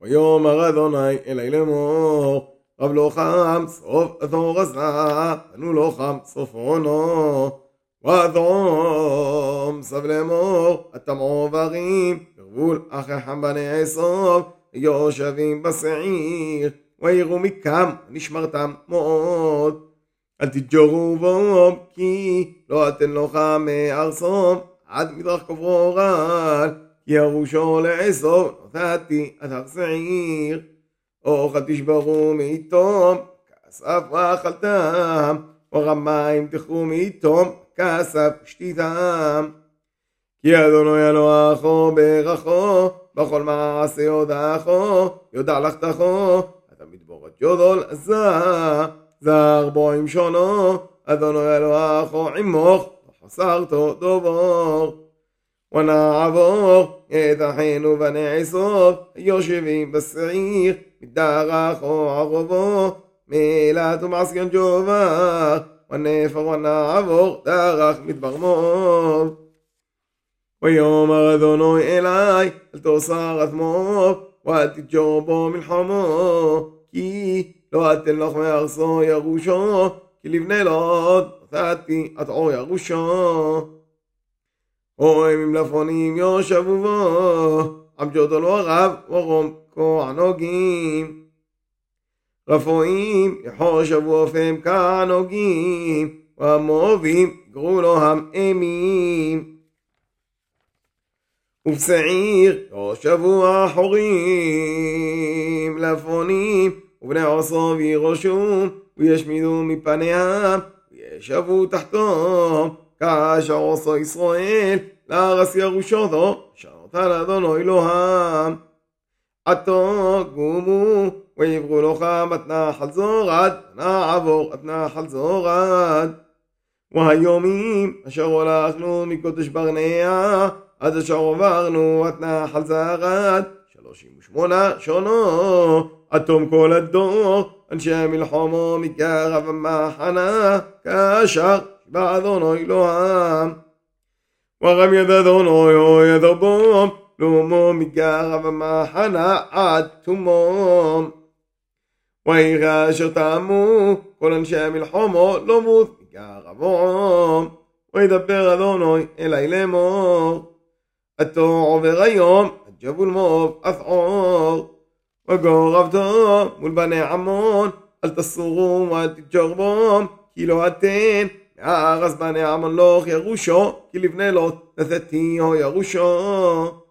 ויאמר אדוני אלי לאמור רב לא חם סוף אתו רזה תנו לו חם סוף עונו. ואדום סב לאמור אתם עוברים בגבול אחיכם בני עשוב יושבים בשעיר ויראו מכם נשמרתם מאוד. אל תתג'ורו בו כי לא אתן לך מארצום עד מדרך כברו רעל ירושו לעשו נתתי הר שעיר אוכל תשברו מאיתום כסף ואכלתם ורמיים תחרו מאיתום כסף שתיתם כי אדוני אלוהיכו ברכו בכל מעשה יודעכו יודע לחתכו אתה מדבורת יודול עזה זר בו עם שונו אדוני אלוהיכו עמוך וחסרתו דובור ונעבור את אחינו בני עשוב יושבים בשעיר מדרכו ערובו מאילת ומעשיין ג'ובר ונפר ונעבור דרך מדבר מוב ויאמר אדוני אלי אל תוסר עצמו ואל תג'ור בו מלחמו כי לא אתן לך מארצו ירושו כי לבני לוד נתתי את עור ירושו אוי ממלפונים יושבו בו עמג'ודו לא רב ורום כה ענוגים רפואים יחושבו אופם כענוגים והמובים גרו לו המאמים ובשעיר יושבו החורים לפונים ובני עשו ירושום וישמידו מפניהם וישבו תחתום כאשר עשו ישראל לארץ ירושתו שרתה לאדונו אלוהם עתו גומו ויברו לך את נחל זורד נעבור את נחל זורד. והיומים אשר הולכנו מקודש ברנע עד אשר עברנו את נחל זרד. שלושים ושמונה שונו עד תום כל הדור אנשי מלחמו מקרב המחנה כאשר שבע אדונו אלוהם ורם יד אדונו יד בום לומו מקרב המחנה עד תומום וירא אשר טעמו כל אנשי המלחמו לא מות מקרבום וידבר אדוני אלי לאמור אתו עובר היום הג'בול מוב אסעור וגורבתו מול בני עמון אל תסורו ואל תג'רבום כי לא אתן מארז בני עמון לוך ירושו כי לבני לוט נתתי הו ירושו.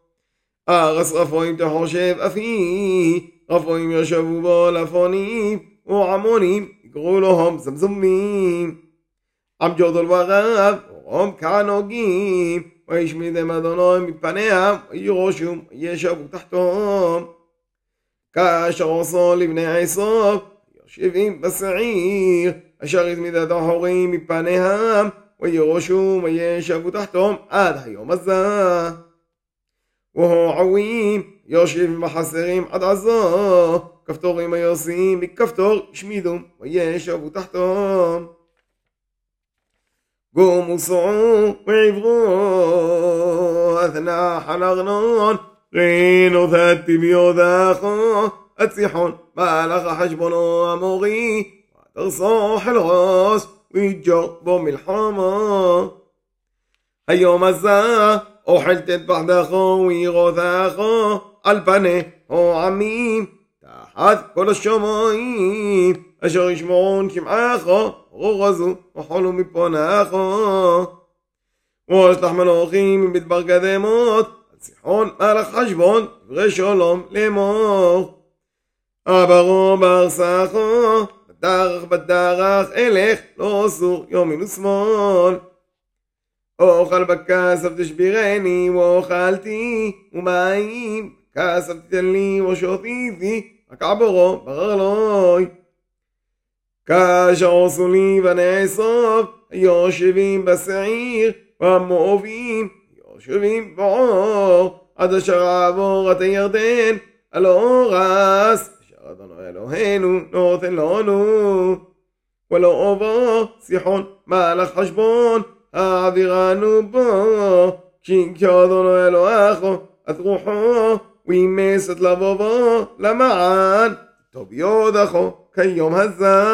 ארץ רפואים תחושב אפי רפואים ישבו בו לפונים ועמונים יקראו להם זמזומים. עם ג'ודל ורב ורום כענוגים וישמידם אדוני מפניהם וירושום וישבו תחתום. כאשר עשו לבני עשו יושבים בשעיר אשר הזמיד את ההורים מפניהם וירושום וישבו תחתום עד היום הזה והועווים יושב בחסרים עד עזו כפתורים היוסים מכפתור השמידום וישבו תחתום قوموا صعوا وعبروا أثناء الأغنون غينوا ثاتي بيوذاخو أتسيحون بالغ حجبنا أموغي وتغصوح الغاس ويجربوا ملحمة היום הזה אוכלת את פחדךו וירותךו על פני העמים תחת כל השמיים אשר ישמעון שמעךו רורזו וחולו מפונךו ואשלח מלוכים ממדבר קדמות על סיחון מלך חשבון דברי שלום לאמור אברו בארסךו בדרך בדרך אלך לא אסור יומין ושמאל. אוכל בכסף תשבירני ואוכלתי ומים כסף תיתן לי ושותיתי רק עבורו ברר לוי כאשר עשו לי ונאסוף יושבים בשעיר והמואבים יושבים בעור עד אשר עבור את הירדן על אורס אשר אדוני אלוהינו נותן לנו ולא עובר סיחון מלך חשבון העבירנו בו כי אדוני אלוהיכו את רוחו ואימס את לבובו למען טוב יודחו כיום הזה